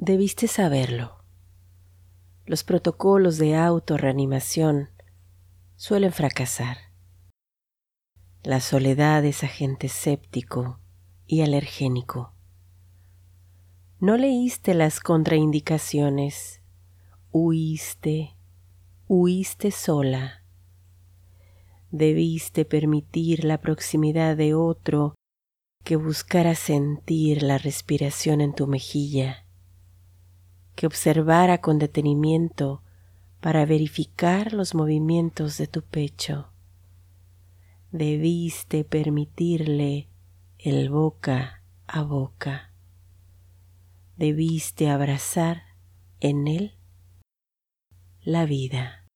Debiste saberlo. Los protocolos de autorreanimación suelen fracasar. La soledad es agente séptico y alergénico. No leíste las contraindicaciones, huiste, huiste sola. Debiste permitir la proximidad de otro que buscara sentir la respiración en tu mejilla, que observara con detenimiento para verificar los movimientos de tu pecho. Debiste permitirle el boca a boca. Debiste abrazar en él la vida.